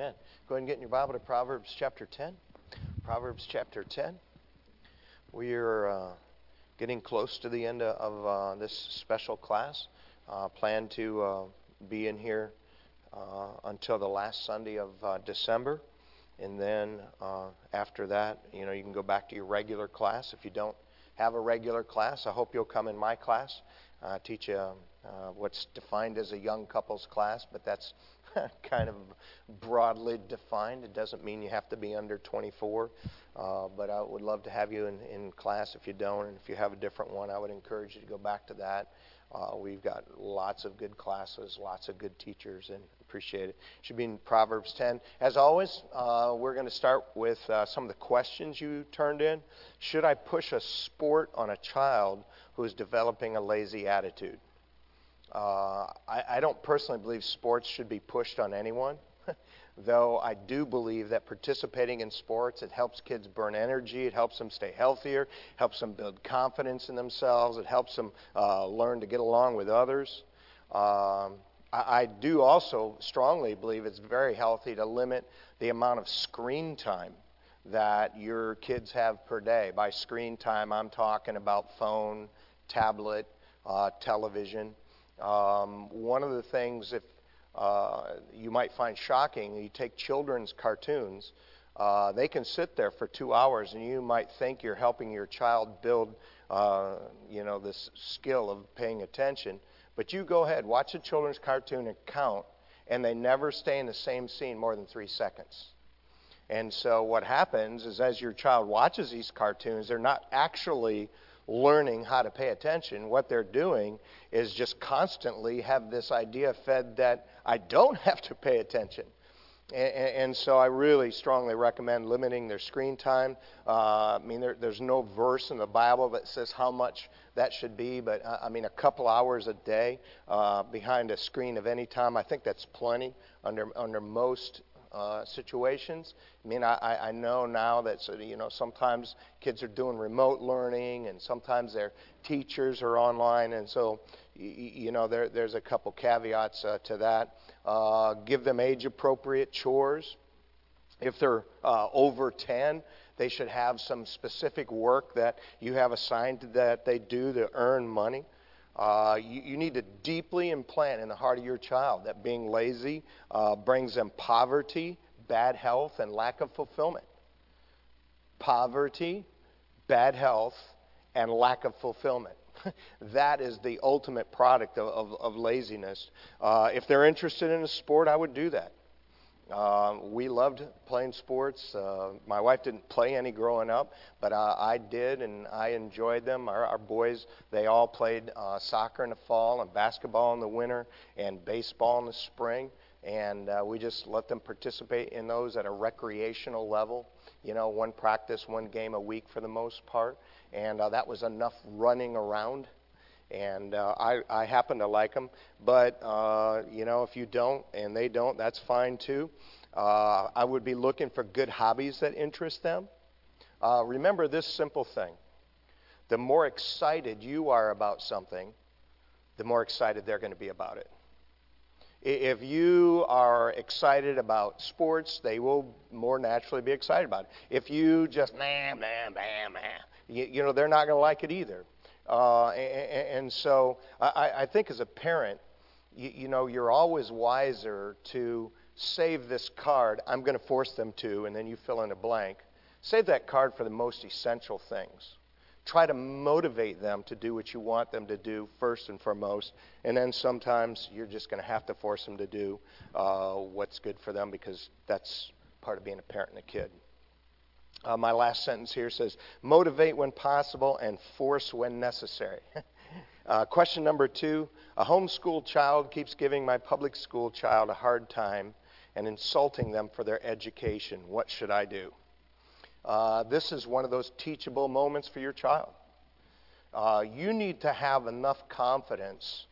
Amen. Go ahead and get in your Bible to Proverbs chapter 10. Proverbs chapter 10. We are uh, getting close to the end of uh, this special class. Uh, plan to uh, be in here uh, until the last Sunday of uh, December. And then after that, you know, you can go back to your regular class. If you don't have a regular class, I hope you'll come in my class. I teach you what's defined as a young couples class, but that's kind of broadly defined. It doesn't mean you have to be under 24, uh, but I would love to have you in, in class if you don't, and if you have a different one, I would encourage you to go back to that. Uh, we've got lots of good classes, lots of good teachers, and appreciate it. Should be in Proverbs 10. As always, uh, we're going to start with uh, some of the questions you turned in. Should I push a sport on a child who is developing a lazy attitude? Uh, I, I don't personally believe sports should be pushed on anyone, though I do believe that participating in sports it helps kids burn energy, it helps them stay healthier, helps them build confidence in themselves, it helps them uh, learn to get along with others. Um, I, I do also strongly believe it's very healthy to limit the amount of screen time that your kids have per day. By screen time, I'm talking about phone, tablet, uh, television. Um, one of the things, if uh, you might find shocking, you take children's cartoons, uh, they can sit there for two hours, and you might think you're helping your child build, uh, you know, this skill of paying attention. But you go ahead, watch a children's cartoon and count, and they never stay in the same scene more than three seconds. And so what happens is, as your child watches these cartoons, they're not actually learning how to pay attention. What they're doing is just constantly have this idea fed that I don't have to pay attention. And, and so I really strongly recommend limiting their screen time. Uh, I mean, there, there's no verse in the Bible that says how much that should be, but uh, I mean, a couple hours a day uh, behind a screen of any time, I think that's plenty under, under most uh, situations. I mean, I, I know now that you know sometimes kids are doing remote learning, and sometimes their teachers are online, and so you know there, there's a couple caveats uh, to that. Uh, give them age-appropriate chores. If they're uh, over 10, they should have some specific work that you have assigned that they do to earn money. Uh, you, you, need to deeply implant in the heart of your child that being lazy uh, brings them poverty, bad health, and lack of fulfillment. Poverty, bad health, and lack of fulfillment. that is the ultimate product of, of, of laziness. Uh, if they're interested in a sport, I would do that. Uh, we loved playing sports. Uh, my wife didn't play any growing up, but uh, I did, and I enjoyed them. Our, our boys, they all played uh, soccer in the fall, and basketball in the winter, and baseball in the spring. And uh, we just let them participate in those at a recreational level. You know, one practice, one game a week for the most part. And uh, that was enough running around and uh, I, I happen to like them. But uh, you know, if you don't and they don't, that's fine too. Uh, I would be looking for good hobbies that interest them. Uh, remember this simple thing: the more excited you are about something, the more excited they're going to be about it. If you are excited about sports, they will more naturally be excited about it. If you just nah, nah, nah, nah, you, you know, they're not going to like it either. Uh, and, and, so I, I, think as a parent, you, you, know, you're always wiser to save this card. I'm going to force them to, and then you fill in a blank. Save that card for the most essential things. Try to motivate them to do what you want them to do first and foremost. And then sometimes you're just going to have to force them to do uh, what's good for them because that's part of being a parent and a kid. Uh, my last sentence here says motivate when possible and force when necessary. uh, question number two A homeschool child keeps giving my public school child a hard time and insulting them for their education. What should I do? Uh, this is one of those teachable moments for your child. Uh, you need to have enough confidence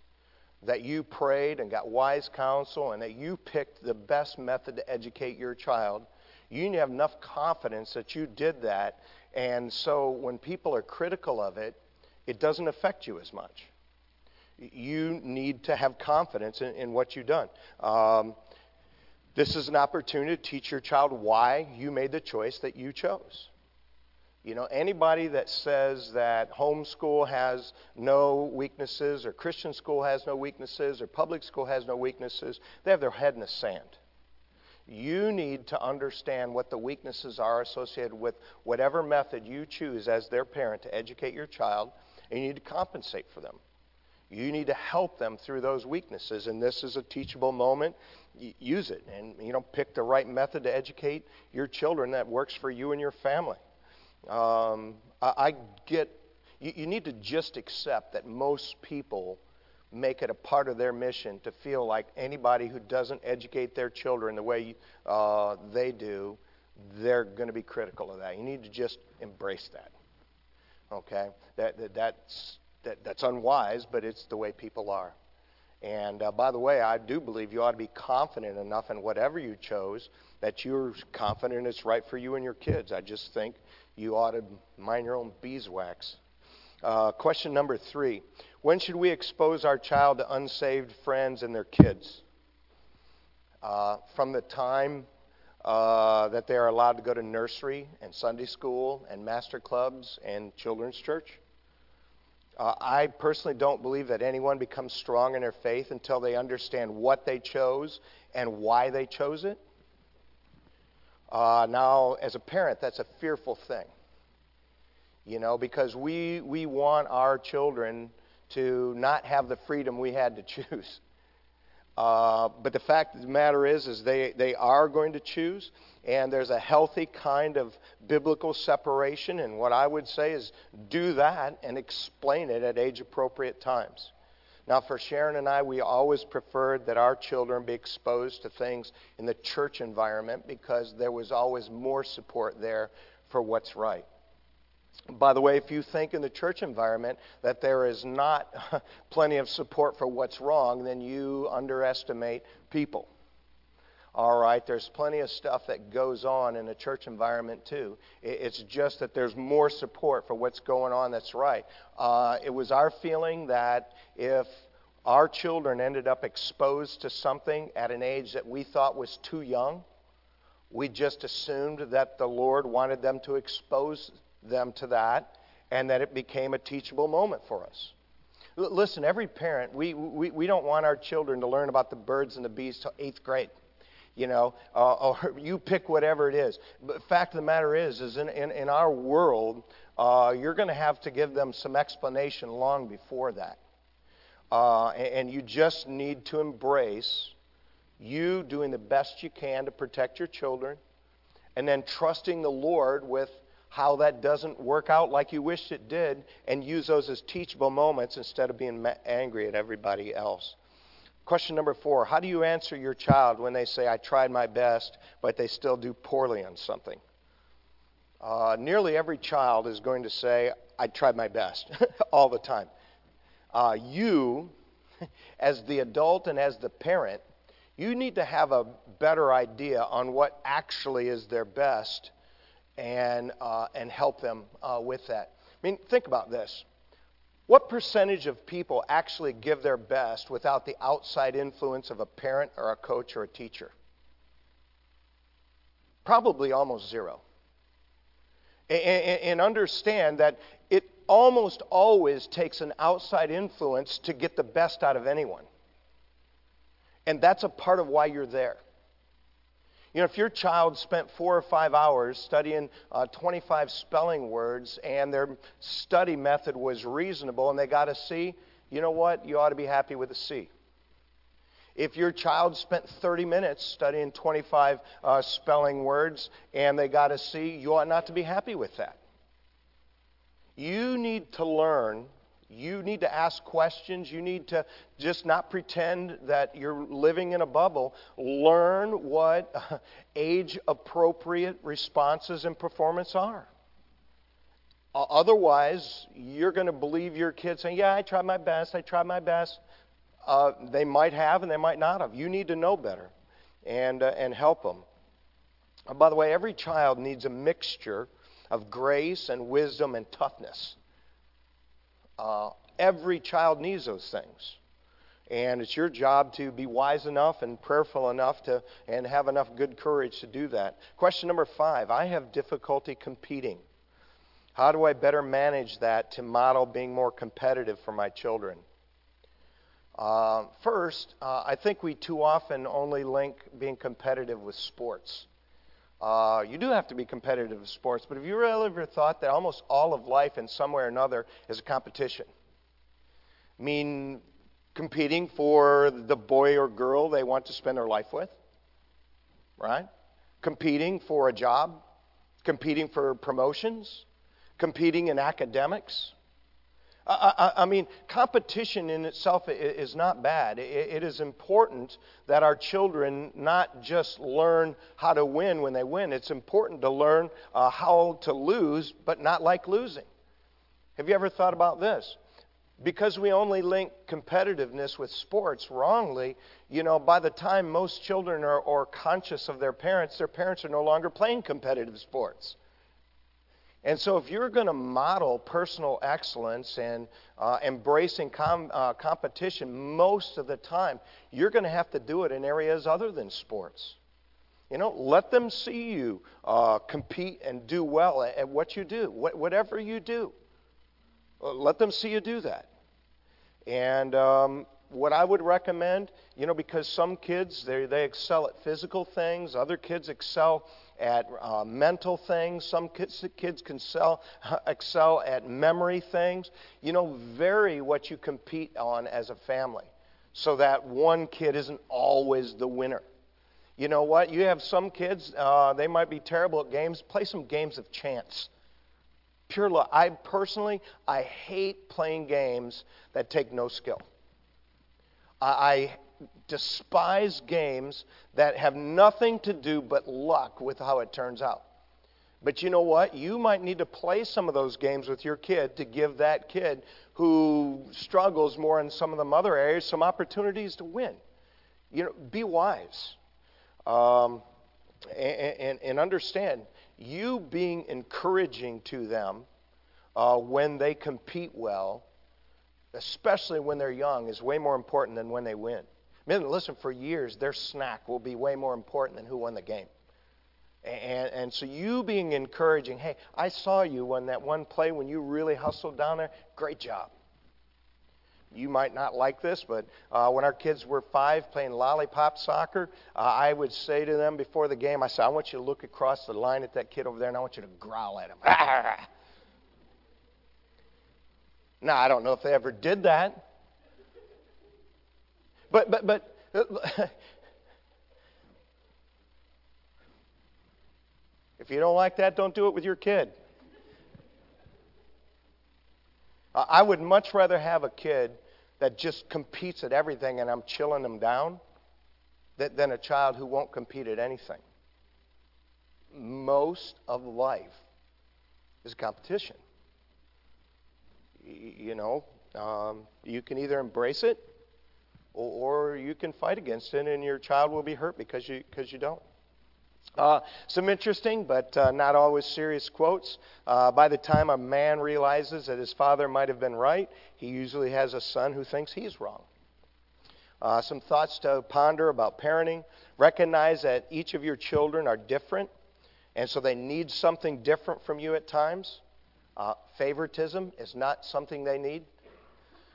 that you prayed and got wise counsel and that you picked the best method to educate your child you need to have enough confidence that you did that. And so when people are critical of it, it doesn't affect you as much. You need to have confidence in, in what you've done. Um, This is an opportunity to teach your child why you made the choice that you chose. You know, anybody that says that homeschool has no weaknesses, or Christian school has no weaknesses, or public school has no weaknesses, they have their head in the sand. You need to understand what the weaknesses are associated with whatever method you choose as their parent to educate your child, and you need to compensate for them. You need to help them through those weaknesses, and this is a teachable moment. Use it, and you know, pick the right method to educate your children that works for you and your family. Um, I, I, get. You, you need to just accept that most people make it a part of their mission to feel like anybody who doesn't educate their children the way uh, they do, they're going to be critical of that. You need to just embrace that. Okay, that, that that's that, that's unwise, but it's the way people are. And uh, by the way, I do believe you ought to be confident enough in whatever you chose that you're confident it's right for you and your kids. I just think you ought to mind your own beeswax. Uh, question number three When should we expose our child to unsaved friends and their kids? Uh, from the time uh, that they are allowed to go to nursery and Sunday school and master clubs and children's church. Uh, I personally don't believe that anyone becomes strong in their faith until they understand what they chose and why they chose it. Uh, now, as a parent, that's a fearful thing. You know, because we, we want our children to not have the freedom we had to choose. Uh, but the fact of the matter is, is they, they are going to choose, and there's a healthy kind of biblical separation. And what I would say is do that and explain it at age appropriate times. Now, for Sharon and I, we always preferred that our children be exposed to things in the church environment because there was always more support there for what's right. By the way, if you think in the church environment that there is not plenty of support for what's wrong, then you underestimate people. All right, there's plenty of stuff that goes on in a church environment too. It's just that there's more support for what's going on that's right. Uh, it was our feeling that if our children ended up exposed to something at an age that we thought was too young, we just assumed that the Lord wanted them to expose them to that and that it became a teachable moment for us. L- listen, every parent, we, we, we don't want our children to learn about the birds and the bees till eighth grade. You know, uh, or you pick whatever it is. But fact of the matter is, is in, in, in our world, uh, you're going to have to give them some explanation long before that. Uh, and, and you just need to embrace you doing the best you can to protect your children, and then trusting the Lord with how that doesn't work out like you wished it did, and use those as teachable moments instead of being angry at everybody else. Question number four How do you answer your child when they say, I tried my best, but they still do poorly on something? Uh, nearly every child is going to say, I tried my best all the time. Uh, you, as the adult and as the parent, you need to have a better idea on what actually is their best and, uh, and help them uh, with that. I mean, think about this. What percentage of people actually give their best without the outside influence of a parent or a coach or a teacher? Probably almost zero. And understand that it almost always takes an outside influence to get the best out of anyone. And that's a part of why you're there. You know, if your child spent four or five hours studying uh, 25 spelling words and their study method was reasonable and they got a C, you know what? You ought to be happy with a C. If your child spent 30 minutes studying 25 uh, spelling words and they got a C, you ought not to be happy with that. You need to learn you need to ask questions. You need to just not pretend that you're living in a bubble. Learn what age appropriate responses and performance are. Otherwise, you're going to believe your kids saying, Yeah, I tried my best, I tried my best. Uh, they might have and they might not have. You need to know better and, uh, and help them. Uh, by the way, every child needs a mixture of grace and wisdom and toughness. Uh, every child needs those things. And it's your job to be wise enough and prayerful enough to, and have enough good courage to do that. Question number five I have difficulty competing. How do I better manage that to model being more competitive for my children? Uh, first, uh, I think we too often only link being competitive with sports. Uh, you do have to be competitive in sports, but have you really ever thought that almost all of life, in some way or another, is a competition? I mean, competing for the boy or girl they want to spend their life with, right? Competing for a job, competing for promotions, competing in academics. I, I, I mean, competition in itself is not bad. It, it is important that our children not just learn how to win when they win, it's important to learn uh, how to lose, but not like losing. Have you ever thought about this? because we only link competitiveness with sports wrongly, you know, by the time most children are, are conscious of their parents, their parents are no longer playing competitive sports. And so, if you're going to model personal excellence and uh, embracing com- uh, competition most of the time, you're going to have to do it in areas other than sports. You know, let them see you uh, compete and do well at, at what you do, wh- whatever you do. Uh, let them see you do that. And um, what I would recommend, you know, because some kids they they excel at physical things, other kids excel at uh, mental things, some kids, kids can sell, excel at memory things. You know, vary what you compete on as a family, so that one kid isn't always the winner. You know what? You have some kids, uh, they might be terrible at games. Play some games of chance pure love. I personally, I hate playing games that take no skill. I despise games that have nothing to do but luck with how it turns out. But you know what? You might need to play some of those games with your kid to give that kid who struggles more in some of the other areas some opportunities to win. You know, be wise. Um, and, and, and understand you being encouraging to them uh, when they compete well, especially when they're young, is way more important than when they win. Man, listen, for years, their snack will be way more important than who won the game. And, and so you being encouraging, hey, I saw you on that one play when you really hustled down there. Great job. You might not like this, but uh, when our kids were five playing lollipop soccer, uh, I would say to them before the game, I said, I want you to look across the line at that kid over there and I want you to growl at him. now, I don't know if they ever did that. But, but, but, if you don't like that, don't do it with your kid. I would much rather have a kid that just competes at everything and I'm chilling them down than a child who won't compete at anything. Most of life is competition. You know, um, you can either embrace it or, you can fight against it and your child will be hurt because you, because you don't. Uh, some interesting but uh, not always serious quotes. Uh, by the time a man realizes that his father might have been right, he usually has a son who thinks he's wrong. Uh, some thoughts to ponder about parenting. Recognize that each of your children are different, and so they need something different from you at times. Uh, favoritism is not something they need.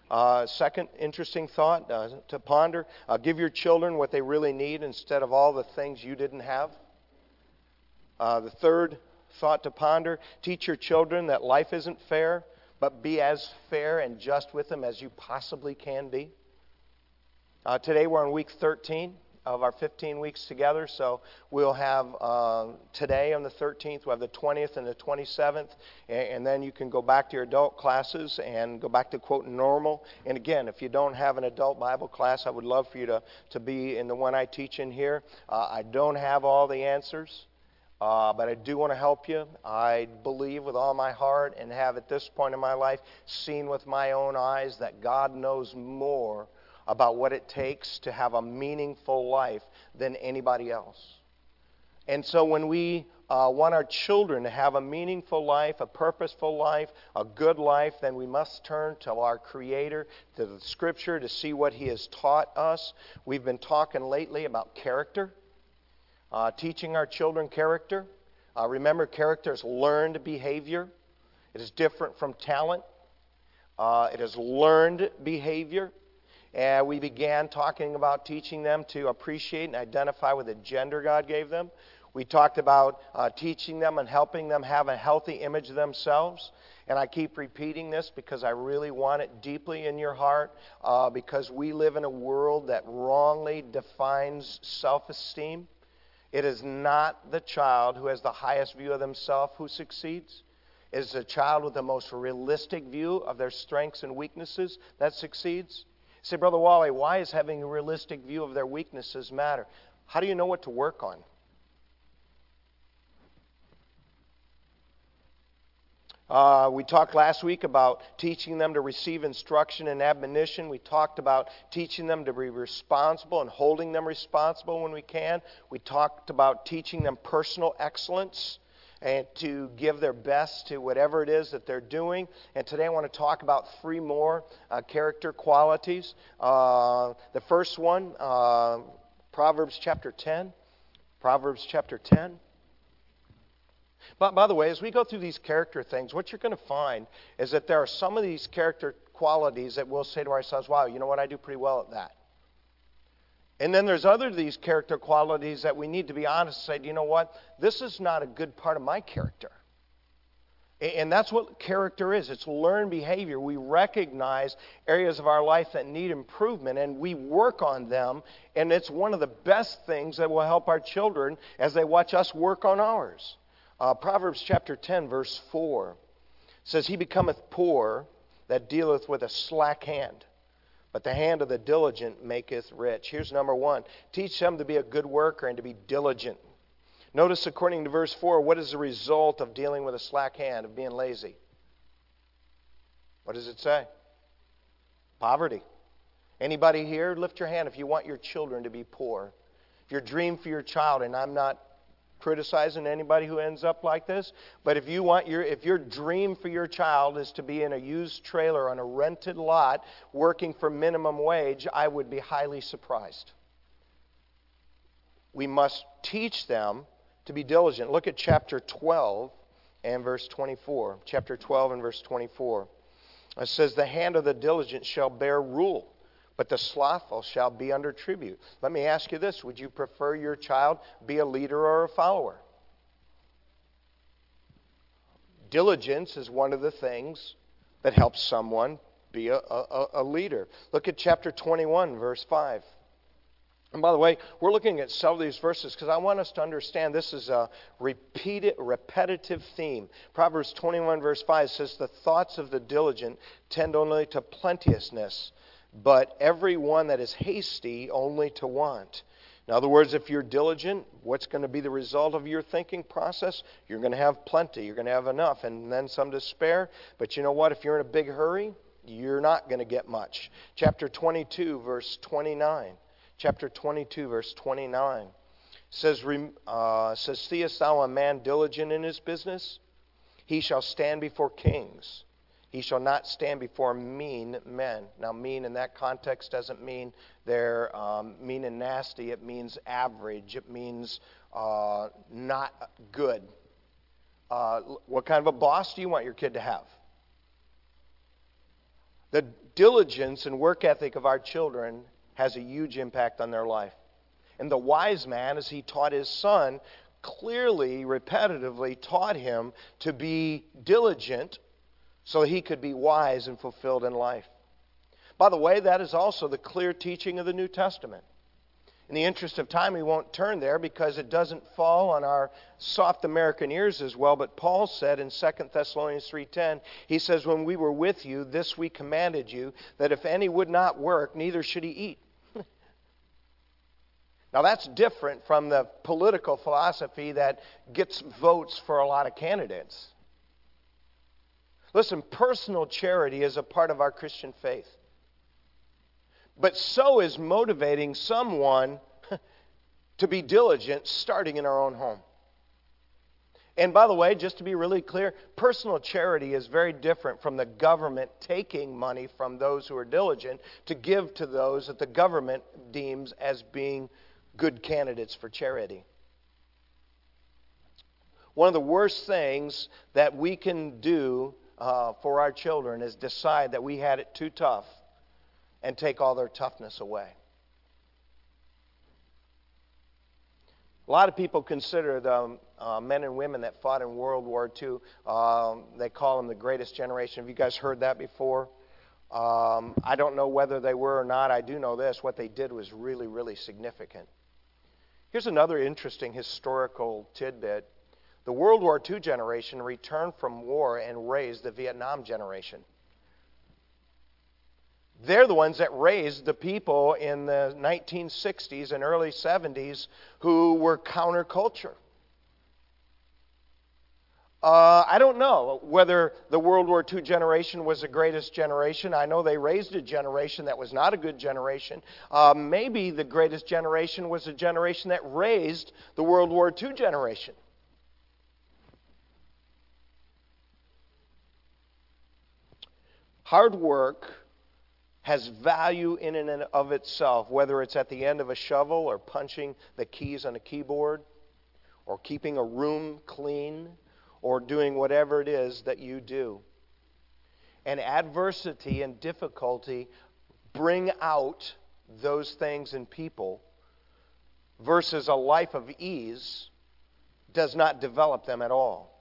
Uh, second interesting thought uh, to ponder uh, give your children what they really need instead of all the things you didn't have. Uh, the third thought to ponder teach your children that life isn't fair, but be as fair and just with them as you possibly can be. Uh, today we're on week 13 of our 15 weeks together. So we'll have uh, today on the 13th, we'll have the 20th and the 27th, and, and, then you can go back to your adult classes and go back to quote normal. And again, if you don't have an adult Bible class, I would love for you to, to be in the one I teach in here. Uh, I don't have all the answers. Uh, but I do want to help you. I believe with all my heart and have at this point in my life seen with my own eyes that God knows more about what it takes to have a meaningful life than anybody else. And so when we uh, want our children to have a meaningful life, a purposeful life, a good life, then we must turn to our Creator, to the Scripture, to see what He has taught us. We've been talking lately about character, uh, teaching our children character. Uh, remember, character is learned behavior, it is different from talent, uh, it is learned behavior. And we began talking about teaching them to appreciate and identify with the gender God gave them. We talked about uh, teaching them and helping them have a healthy image of themselves. And I keep repeating this because I really want it deeply in your heart uh, because we live in a world that wrongly defines self esteem. It is not the child who has the highest view of themselves who succeeds. It is the child with the most realistic view of their strengths and weaknesses that succeeds. Say, Brother Wally, why is having a realistic view of their weaknesses matter? How do you know what to work on? Uh, we talked last week about teaching them to receive instruction and admonition. We talked about teaching them to be responsible and holding them responsible when we can. We talked about teaching them personal excellence and to give their best to whatever it is that they're doing. And today I want to talk about three more uh, character qualities. Uh, the first one, uh, Proverbs chapter 10. Proverbs chapter 10. But by the way, as we go through these character things, what you're going to find is that there are some of these character qualities that we'll say to ourselves, wow, you know what, I do pretty well at that. And then there's other these character qualities that we need to be honest and say, you know what, this is not a good part of my character. And that's what character is. It's learned behavior. We recognize areas of our life that need improvement and we work on them. And it's one of the best things that will help our children as they watch us work on ours. Uh, Proverbs chapter 10, verse 4 says, He becometh poor that dealeth with a slack hand, but the hand of the diligent maketh rich. Here's number one teach them to be a good worker and to be diligent. Notice, according to verse 4, what is the result of dealing with a slack hand, of being lazy? What does it say? Poverty. Anybody here, lift your hand if you want your children to be poor. If your dream for your child, and I'm not criticizing anybody who ends up like this. But if you want your if your dream for your child is to be in a used trailer on a rented lot working for minimum wage, I would be highly surprised. We must teach them to be diligent. Look at chapter 12 and verse 24. Chapter 12 and verse 24. It says, The hand of the diligent shall bear rule but the slothful shall be under tribute. Let me ask you this Would you prefer your child be a leader or a follower? Diligence is one of the things that helps someone be a, a, a leader. Look at chapter 21, verse 5. And by the way, we're looking at some of these verses because I want us to understand this is a repeated, repetitive theme. Proverbs 21, verse 5 says, The thoughts of the diligent tend only to plenteousness, but every one that is hasty only to want. In other words, if you're diligent, what's going to be the result of your thinking process? You're going to have plenty, you're going to have enough, and then some to spare. But you know what? If you're in a big hurry, you're not going to get much. Chapter 22, verse 29. Chapter 22, verse 29 says, uh, says Seest thou a man diligent in his business? He shall stand before kings. He shall not stand before mean men. Now, mean in that context doesn't mean they're um, mean and nasty. It means average. It means uh, not good. Uh, what kind of a boss do you want your kid to have? The diligence and work ethic of our children has a huge impact on their life. And the wise man, as he taught his son, clearly, repetitively taught him to be diligent so he could be wise and fulfilled in life. By the way, that is also the clear teaching of the New Testament. In the interest of time, we won't turn there because it doesn't fall on our soft American ears as well. But Paul said in 2 Thessalonians 3:10, he says, "When we were with you, this we commanded you, that if any would not work, neither should he eat." now that's different from the political philosophy that gets votes for a lot of candidates. Listen, personal charity is a part of our Christian faith. But so is motivating someone to be diligent starting in our own home. And by the way, just to be really clear, personal charity is very different from the government taking money from those who are diligent to give to those that the government deems as being good candidates for charity. One of the worst things that we can do uh, for our children is decide that we had it too tough and take all their toughness away. A lot of people consider the uh, men and women that fought in World War II, um, they call them the greatest generation. Have you guys heard that before? Um, I don't know whether they were or not. I do know this. What they did was really, really significant. Here's another interesting historical tidbit. The World War II generation returned from war and raised the Vietnam generation. They're the ones that raised the people in the 1960s and early 70s who were counterculture. Uh, I don't know whether the World War II generation was the greatest generation. I know they raised a generation that was not a good generation. Uh, maybe the greatest generation was a generation that raised the World War II generation. Hard work has value in and of itself, whether it's at the end of a shovel or punching the keys on a keyboard or keeping a room clean or doing whatever it is that you do. And adversity and difficulty bring out those things in people versus a life of ease does not develop them at all.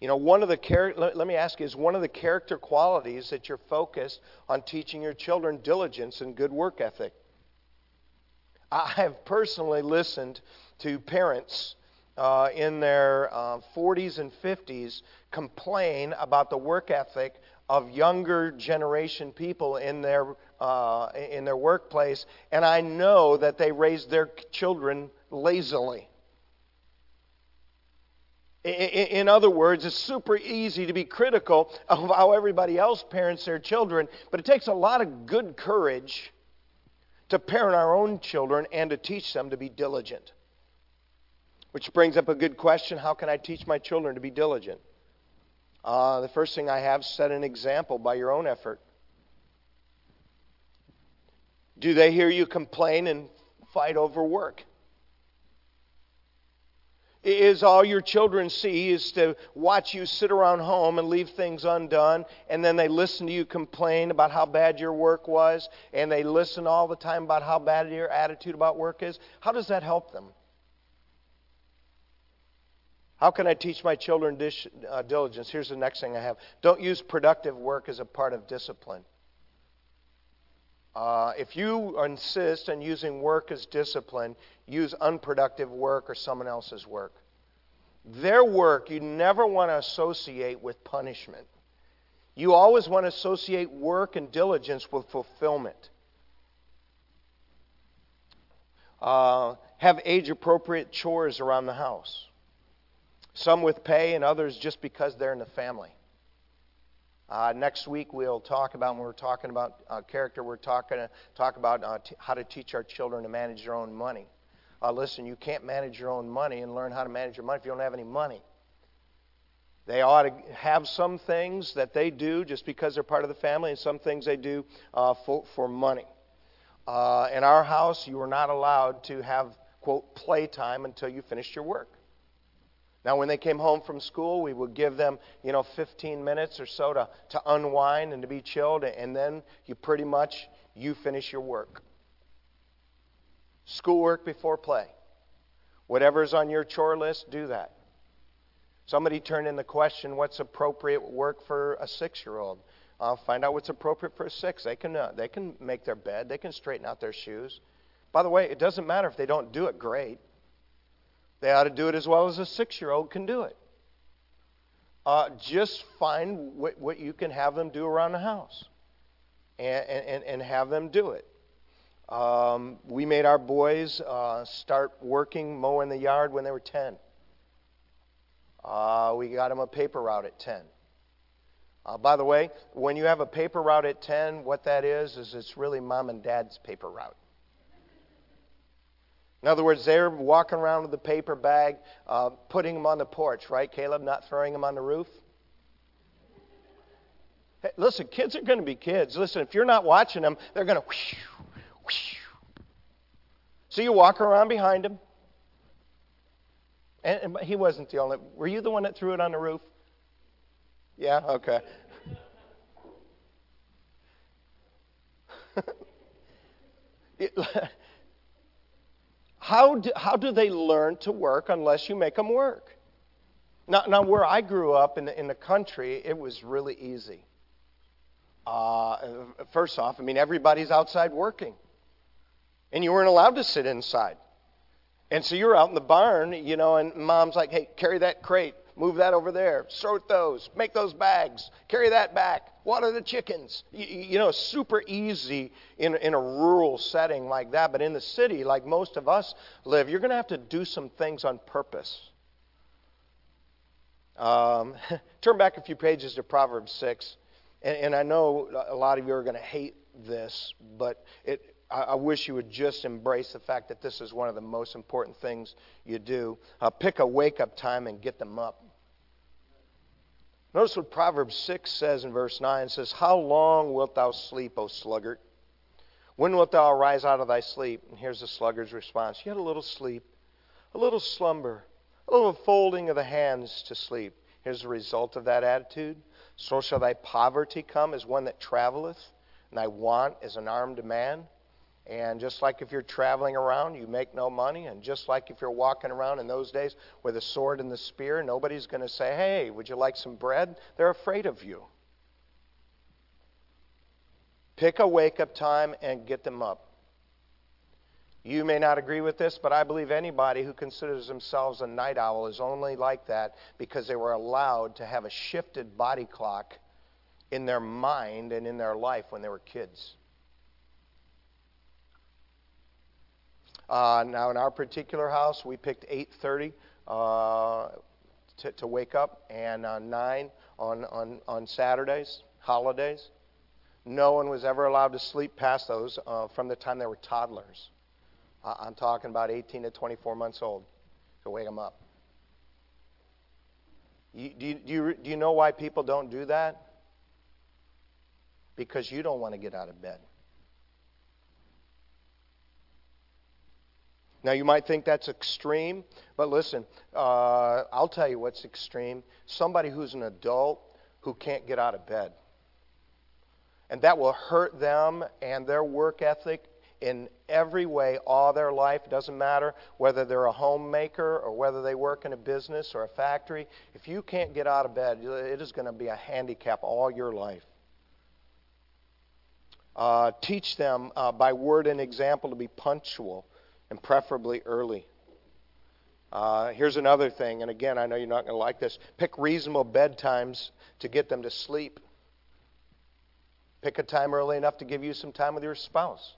You know, one of the char- let me ask you, is one of the character qualities that you're focused on teaching your children diligence and good work ethic? I have personally listened to parents uh, in their uh, 40s and 50s complain about the work ethic of younger generation people in their uh, in their workplace, and I know that they raise their children lazily. In other words, it's super easy to be critical of how everybody else parents their children, but it takes a lot of good courage to parent our own children and to teach them to be diligent. Which brings up a good question how can I teach my children to be diligent? Uh, the first thing I have set an example by your own effort. Do they hear you complain and fight over work? Is all your children see is to watch you sit around home and leave things undone, and then they listen to you complain about how bad your work was, and they listen all the time about how bad your attitude about work is. How does that help them? How can I teach my children dish, uh, diligence? Here's the next thing I have. Don't use productive work as a part of discipline. Uh, if you insist on using work as discipline, use unproductive work or someone else's work. Their work you never want to associate with punishment. You always want to associate work and diligence with fulfillment. Uh, have age appropriate chores around the house. Some with pay, and others just because they're in the family. Uh, next week we'll talk about when we're talking about uh, character. We're talking talk about uh, t- how to teach our children to manage their own money. Uh, listen, you can't manage your own money and learn how to manage your money if you don't have any money. They ought to have some things that they do just because they're part of the family, and some things they do uh, for, for money. Uh, in our house, you are not allowed to have quote playtime until you finish your work. Now, when they came home from school, we would give them, you know, 15 minutes or so to, to unwind and to be chilled, and then you pretty much you finish your work. Schoolwork before play. Whatever's on your chore list, do that. Somebody turned in the question, what's appropriate work for a six-year-old? Uh, find out what's appropriate for a six. They can, uh, they can make their bed. They can straighten out their shoes. By the way, it doesn't matter if they don't do it great. They ought to do it as well as a six year old can do it. Uh, just find what, what you can have them do around the house and, and, and have them do it. Um, we made our boys uh, start working mowing the yard when they were 10. Uh, we got them a paper route at 10. Uh, by the way, when you have a paper route at 10, what that is, is it's really mom and dad's paper route. In other words, they're walking around with the paper bag, uh, putting them on the porch, right, Caleb? Not throwing them on the roof? Hey, listen, kids are going to be kids. Listen, if you're not watching them, they're going to. So you walk around behind him. And, and he wasn't the only. Were you the one that threw it on the roof? Yeah. Okay. how, do, how do they learn to work unless you make them work? Now, now where I grew up in the, in the country, it was really easy. Uh, first off, I mean, everybody's outside working. And you weren't allowed to sit inside. And so you're out in the barn, you know, and mom's like, hey, carry that crate, move that over there, sort those, make those bags, carry that back, water the chickens. You, you know, super easy in, in a rural setting like that. But in the city, like most of us live, you're going to have to do some things on purpose. Um, turn back a few pages to Proverbs 6. And, and I know a lot of you are going to hate this, but it, I, wish you would just embrace the fact that this is one of the most important things you do. Uh, pick a wake up time and get them up. Notice what Proverbs 6 says in verse 9. It says, How long wilt thou sleep, O sluggard? When wilt thou arise out of thy sleep? And here's the sluggard's response Yet a little sleep, a little slumber, a little folding of the hands to sleep. Here's the result of that attitude. So shall thy poverty come as one that traveleth, and thy want as an armed man. And just like if you're traveling around, you make no money. And just like if you're walking around in those days with a sword and the spear, nobody's going to say, Hey, would you like some bread? They're afraid of you. Pick a wake up time and get them up. You may not agree with this, but I believe anybody who considers themselves a night owl is only like that because they were allowed to have a shifted body clock in their mind and in their life when they were kids. Uh, now, in our particular house, we picked 8:30 uh, to, to, wake up, and uh, 9 on, on, on Saturdays, holidays. No one was ever allowed to sleep past those uh, from the time they were toddlers. I'm talking about 18 to 24 months old to wake them up. You, do, you, do, you, do you know why people don't do that? Because you don't want to get out of bed. Now, you might think that's extreme, but listen, uh, I'll tell you what's extreme. Somebody who's an adult who can't get out of bed. And that will hurt them and their work ethic in every way all their life. It doesn't matter whether they're a homemaker or whether they work in a business or a factory. If you can't get out of bed, it is going to be a handicap all your life. Uh, teach them uh, by word and example to be punctual and preferably early. Uh, here's another thing, and again, I know you're not going to like this. Pick reasonable bedtimes to get them to sleep. Pick a time early enough to give you some time with your spouse.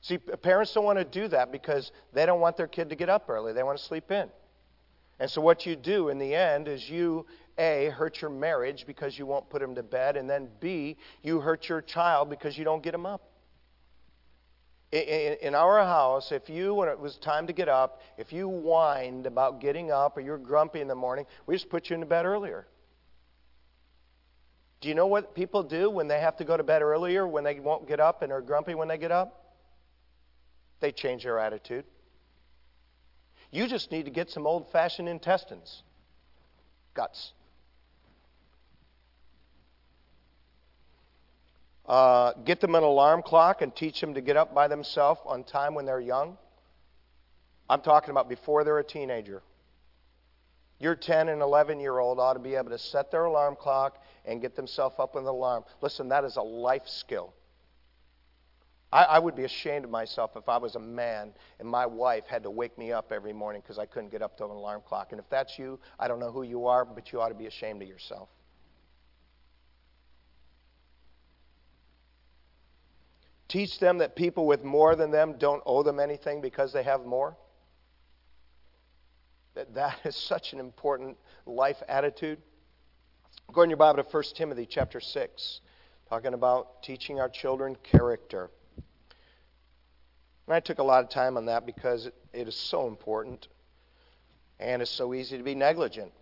See, parents don't want to do that because they don't want their kid to get up early. They want to sleep in. And so, what you do in the end is you, A, hurt your marriage because you won't put him to bed, and then B, you hurt your child because you don't get him up. In our house, if you, when it was time to get up, if you whined about getting up or you're grumpy in the morning, we just put you into bed earlier. Do you know what people do when they have to go to bed earlier, when they won't get up and are grumpy when they get up? They change their attitude. You just need to get some old fashioned intestines, guts. Uh, get them an alarm clock and teach them to get up by themselves on time when they're young. I'm talking about before they're a teenager. Your 10 and 11 year old ought to be able to set their alarm clock and get themselves up with an alarm. Listen, that is a life skill. I, I would be ashamed of myself if I was a man and my wife had to wake me up every morning because I couldn't get up to an alarm clock. And if that's you, I don't know who you are, but you ought to be ashamed of yourself. Teach them that people with more than them don't owe them anything because they have more. That that is such an important life attitude. Go in your Bible to 1 Timothy chapter 6, talking about teaching our children character. And I took a lot of time on that because it, it is so important and it's so easy to be negligent.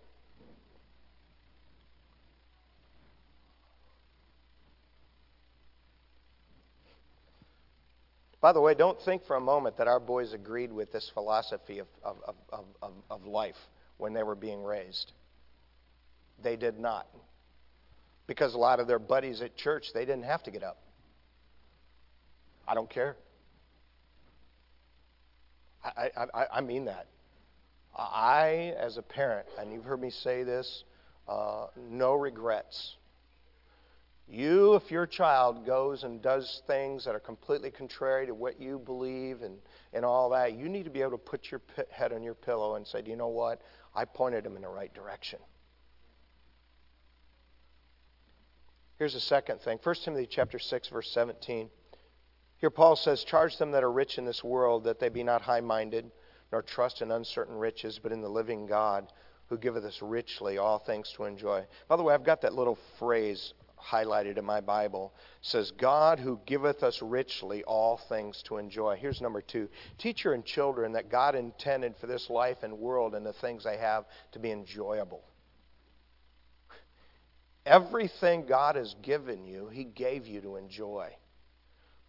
By the way, don't think for a moment that our boys agreed with this philosophy of, of, of, of, of life when they were being raised. They did not. Because a lot of their buddies at church, they didn't have to get up. I don't care. I, I, I mean that. I, as a parent, and you've heard me say this, uh, no regrets. You, if your child goes and does things that are completely contrary to what you believe and, and all that, you need to be able to put your head on your pillow and say, you know what? I pointed him in the right direction. Here's the second thing 1 Timothy chapter 6, verse 17. Here Paul says, Charge them that are rich in this world that they be not high minded, nor trust in uncertain riches, but in the living God, who giveth us richly all things to enjoy. By the way, I've got that little phrase highlighted in my Bible. Says, God who giveth us richly all things to enjoy. Here's number two. Teach your children that God intended for this life and world and the things they have to be enjoyable. Everything God has given you, He gave you to enjoy.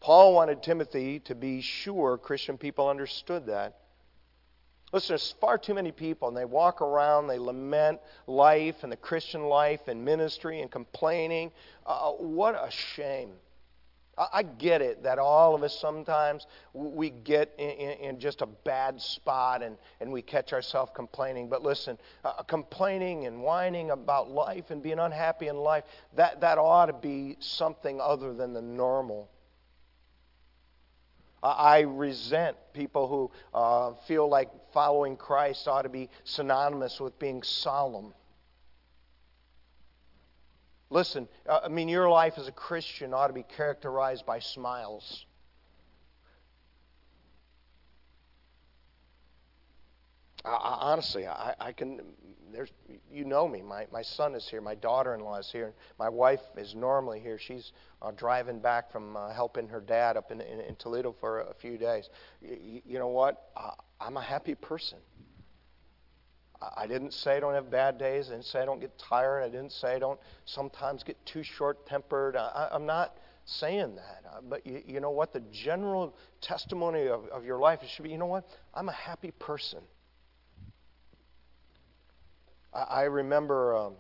Paul wanted Timothy to be sure Christian people understood that. Listen, there's far too many people, and they walk around, they lament life and the Christian life and ministry and complaining. Uh, what a shame. I get it that all of us sometimes we get in, in, just a bad spot and, and we catch ourselves complaining. But listen, uh, complaining and whining about life and being unhappy in life, that, that ought to be something other than the normal. I resent people who uh, feel like following Christ ought to be synonymous with being solemn. Listen, uh, I mean, your life as a Christian ought to be characterized by smiles. I, I, honestly, I, I can. There's, you know me. My my son is here. My daughter-in-law is here. My wife is normally here. She's uh, driving back from uh, helping her dad up in, in, in Toledo for a, few days. You, know what? Uh, I'm a happy person. I didn't say I don't have bad days. I didn't say I don't get tired. I didn't say I don't sometimes get too short tempered. I, am not saying that. Uh, but you, you, know what? The general testimony of, of your life should be you know what? I'm a happy person. I, remember um,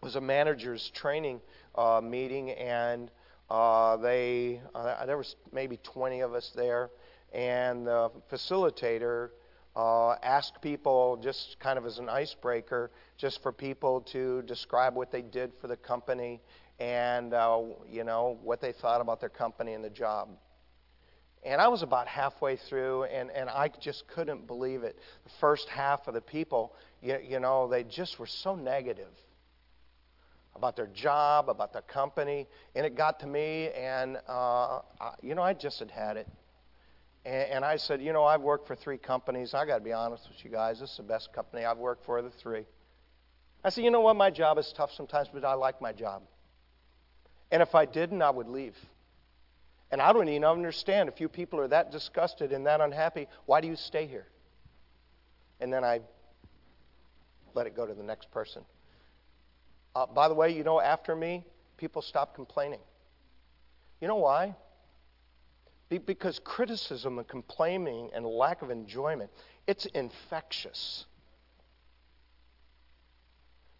it was a manager's training uh, meeting, and uh, they uh, there was maybe 20 of us there, and the facilitator uh, ask people just kind of as an icebreaker, just for people to describe what they did for the company and uh, you know what they thought about their company and the job. And I was about halfway through, and, and I just couldn't believe it. The first half of the people, you, you know, they just were so negative about their job, about their company. And it got to me, and, uh, I, you know, I just had had it. And, and I said, you know, I've worked for three companies. I got to be honest with you guys. This is the best company I've worked for, the three. I said, you know what? My job is tough sometimes, but I like my job. And if I didn't, I would leave. And I don't even understand if you people are that disgusted and that unhappy, why do you stay here? And then I let it go to the next person. Uh, by the way, you know, after me, people stop complaining. You know why? Because criticism and complaining and lack of enjoyment, it's infectious.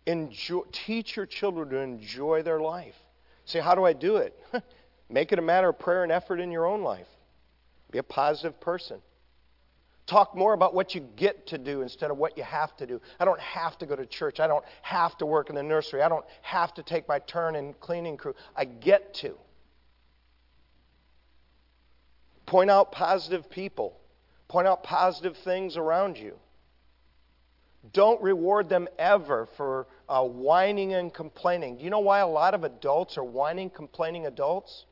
Enjoy, teach your children to enjoy their life. Say, how do I do it? Make it a matter of prayer and effort in your own life. Be a positive person. Talk more about what you get to do instead of what you have to do. I don't have to go to church. I don't have to work in the nursery. I don't have to take my turn in cleaning crew. I get to. Point out positive people. Point out positive things around you. Don't reward them ever for uh, whining and complaining. Do you know why a lot of adults are whining, complaining adults?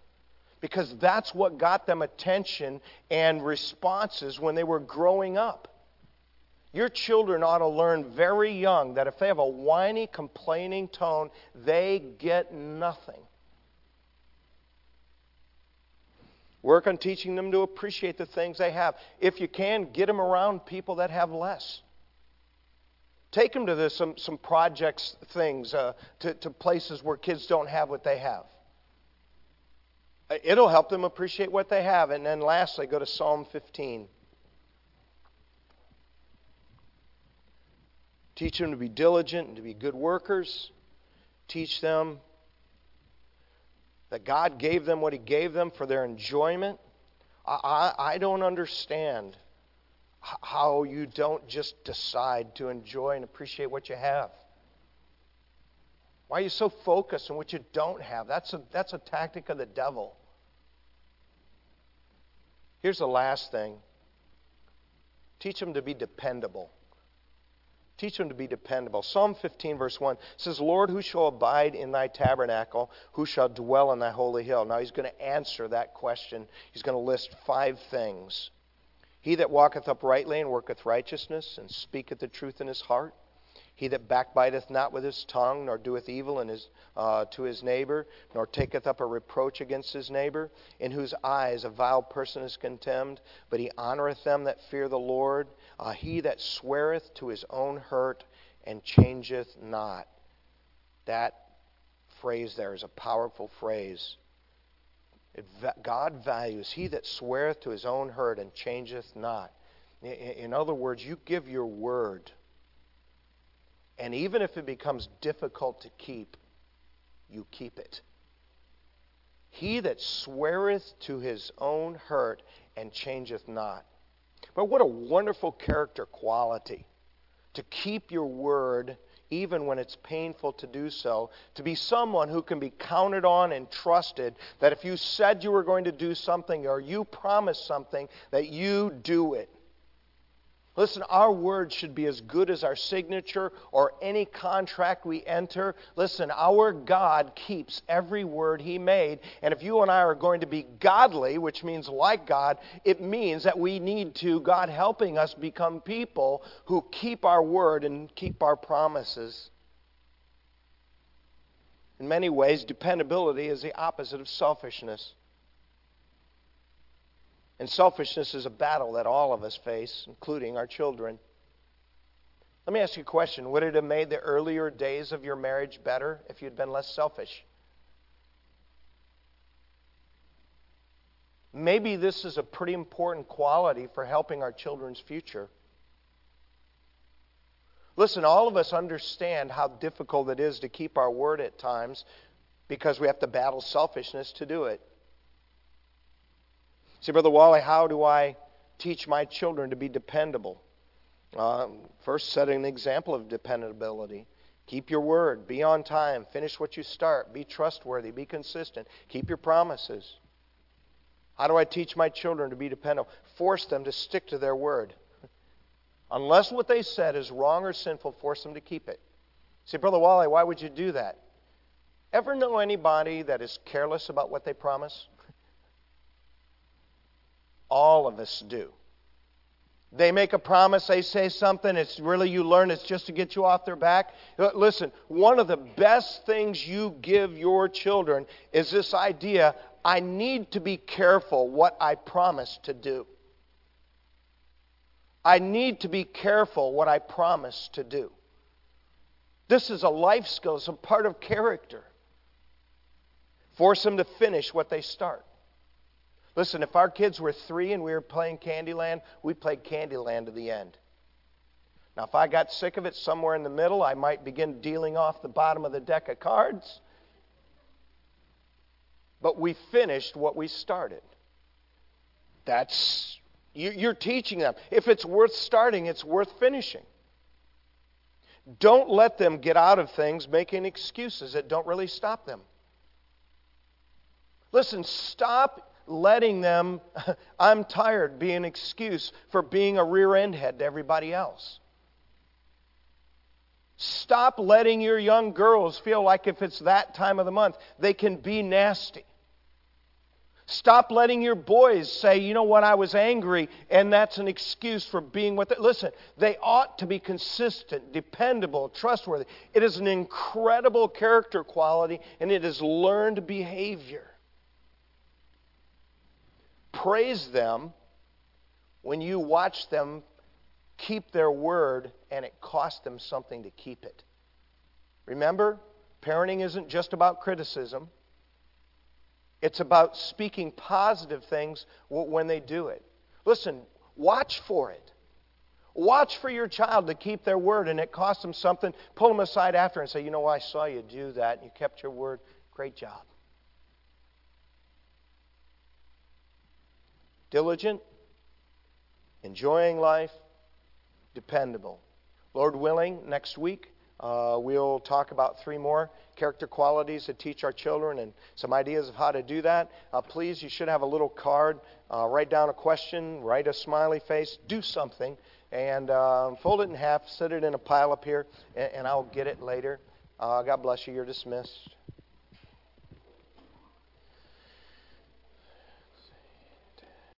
Because that's what got them attention and responses when they were growing up. Your children ought to learn very young that if they have a whiny, complaining tone, they get nothing. Work on teaching them to appreciate the things they have. If you can, get them around people that have less. Take them to some, some projects, things, uh, to, to places where kids don't have what they have. Uh, it'll help them appreciate what they have. And then lastly, go to Psalm 15. Teach them to be diligent and to be good workers. Teach them that God gave them what He gave them for their enjoyment. I, I, I don't understand how you don't just decide to enjoy and appreciate what you have. Why are you so focused on what you don't have? That's a, that's a tactic of the devil. Here's the last thing teach them to be dependable. Teach them to be dependable. Psalm 15, verse 1 says, Lord, who shall abide in thy tabernacle? Who shall dwell in thy holy hill? Now he's going to answer that question. He's going to list five things. He that walketh uprightly and worketh righteousness and speaketh the truth in his heart. He that backbiteth not with his tongue, nor doeth evil in his, uh, to his neighbor, nor taketh up a reproach against his neighbor, in whose eyes a vile person is contemned, but he honoreth them that fear the Lord. Uh, he that sweareth to his own hurt and changeth not. That phrase there is a powerful phrase. God values he that sweareth to his own hurt and changeth not. In other words, you give your word and even if it becomes difficult to keep, you keep it. He that sweareth to his own hurt and changeth not. But what a wonderful character quality to keep your word even when it's painful to do so, to be someone who can be counted on and trusted that if you said you were going to do something or you promised something, that you do it. Listen, our word should be as good as our signature or any contract we enter. Listen, our God keeps every word He made. And if you and I are going to be godly, which means like God, it means that we need to, God helping us become people who keep our word and keep our promises. In many ways, dependability is the opposite of selfishness. And selfishness is a battle that all of us face, including our children. Let me ask you a question. Would it have made the earlier days of your marriage better if you'd been less selfish? Maybe this is a pretty important quality for helping our children's future. Listen, all of us understand how difficult it is to keep our word at times because we have to battle selfishness to do it. See, Brother Wally, how do I teach my children to be dependable? Um, first, setting an example of dependability. Keep your word. Be on time. Finish what you start. Be trustworthy. Be consistent. Keep your promises. How do I teach my children to be dependable? Force them to stick to their word. Unless what they said is wrong or sinful, force them to keep it. See, Brother Wally, why would you do that? Ever know anybody that is careless about what they promise? All of us do. They make a promise, they say something, it's really you learn it's just to get you off their back. Uh, listen, one of the best things you give your children is this idea I need to be careful what I promise to do. I need to be careful what I promise to do. This is a life skill, it's a part of character. Force them to finish what they start. Listen, if our kids were three and we were playing Candyland, we played Candyland to the end. Now, if I got sick of it somewhere in the middle, I might begin dealing off the bottom of the deck of cards. But we finished what we started. That's, you're teaching them. If it's worth starting, it's worth finishing. Don't let them get out of things making excuses that don't really stop them. Listen, stop letting them, I'm tired, be an excuse for being a rear end head to everybody else. Stop letting your young girls feel like if it's that time of the month, they can be nasty. Stop letting your boys say, you know what, I was angry, and that's an excuse for being with it. Listen, they ought to be consistent, dependable, trustworthy. It is an incredible character quality, and it is learned behavior. Praise them when you watch them keep their word and it costs them something to keep it. Remember, parenting isn't just about criticism. It's about speaking positive things when they do it. Listen, watch for it. Watch for your child to keep their word, and it costs them something. Pull them aside after and say, You know, I saw you do that, and you kept your word. Great job. Diligent, enjoying life, dependable. Lord willing, next week, uh, we'll talk about three more character qualities to teach our children and some ideas of how to do that. Uh, please, you should have a little card. Uh, write down a question, write a smiley face, do something, and uh, fold it in half, set it in a pile up here, and, and I'll get it later. Uh, God bless you. You're dismissed.